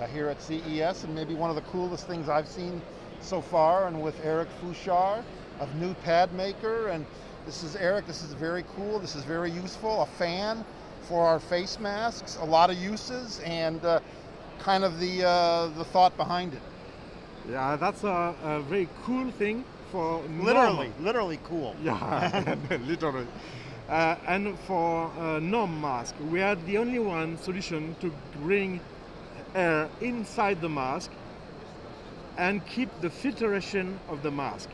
uh, here at CES, and maybe one of the coolest things I've seen so far. And with Eric Fouchard of New Pad Maker, and this is Eric. This is very cool. This is very useful. A fan for our face masks. A lot of uses, and uh, kind of the uh, the thought behind it. Yeah, that's a, a very cool thing for Literally, normal- literally cool. Yeah, literally. Uh, and for uh, norm mask, we are the only one solution to bring air inside the mask and keep the filtration of the mask.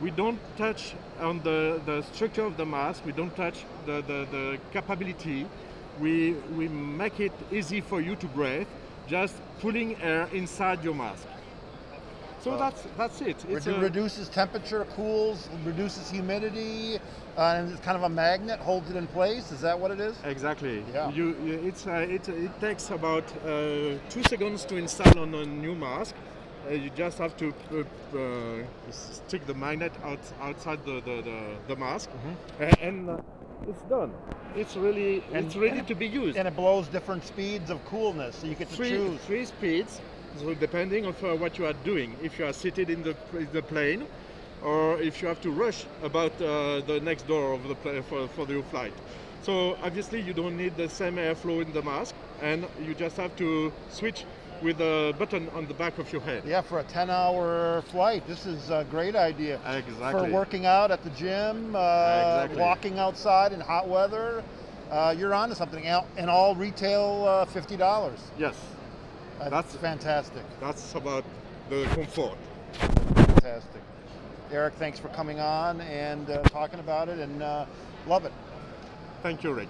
We don't touch on the, the structure of the mask, we don't touch the, the, the capability. We, we make it easy for you to breathe, just pulling air inside your mask. So that's, that's it. It's Redu- reduces temperature, cools, reduces humidity, uh, and it's kind of a magnet, holds it in place. Is that what it is? Exactly. Yeah. You, you, it's, uh, it, it takes about uh, two seconds to install on a new mask. Uh, you just have to uh, uh, stick the magnet out, outside the, the, the, the mask, A- and uh, it's done. It's really Mm-hmm. And- it's ready to be used. And it blows different speeds of coolness, so you get to choose. three speeds, so depending on what you are doing. If you are seated in the, in the plane, or if you have to rush about uh, the next door of the plane for, for your flight. So obviously you don't need the same airflow in the mask, and you just have to switch with a button on the back of your head. Yeah, for a 10-hour flight, this is a great idea. Exactly. For working out at the gym, uh, Exactly. walking outside in hot weather, uh, you're onto something. Al- And all retail uh, $50. Yes, That's, That's- fantastic. that's about the comfort. Fantastic. Eric, thanks for coming on and uh, talking about it, and uh, love it. Thank you, Rick.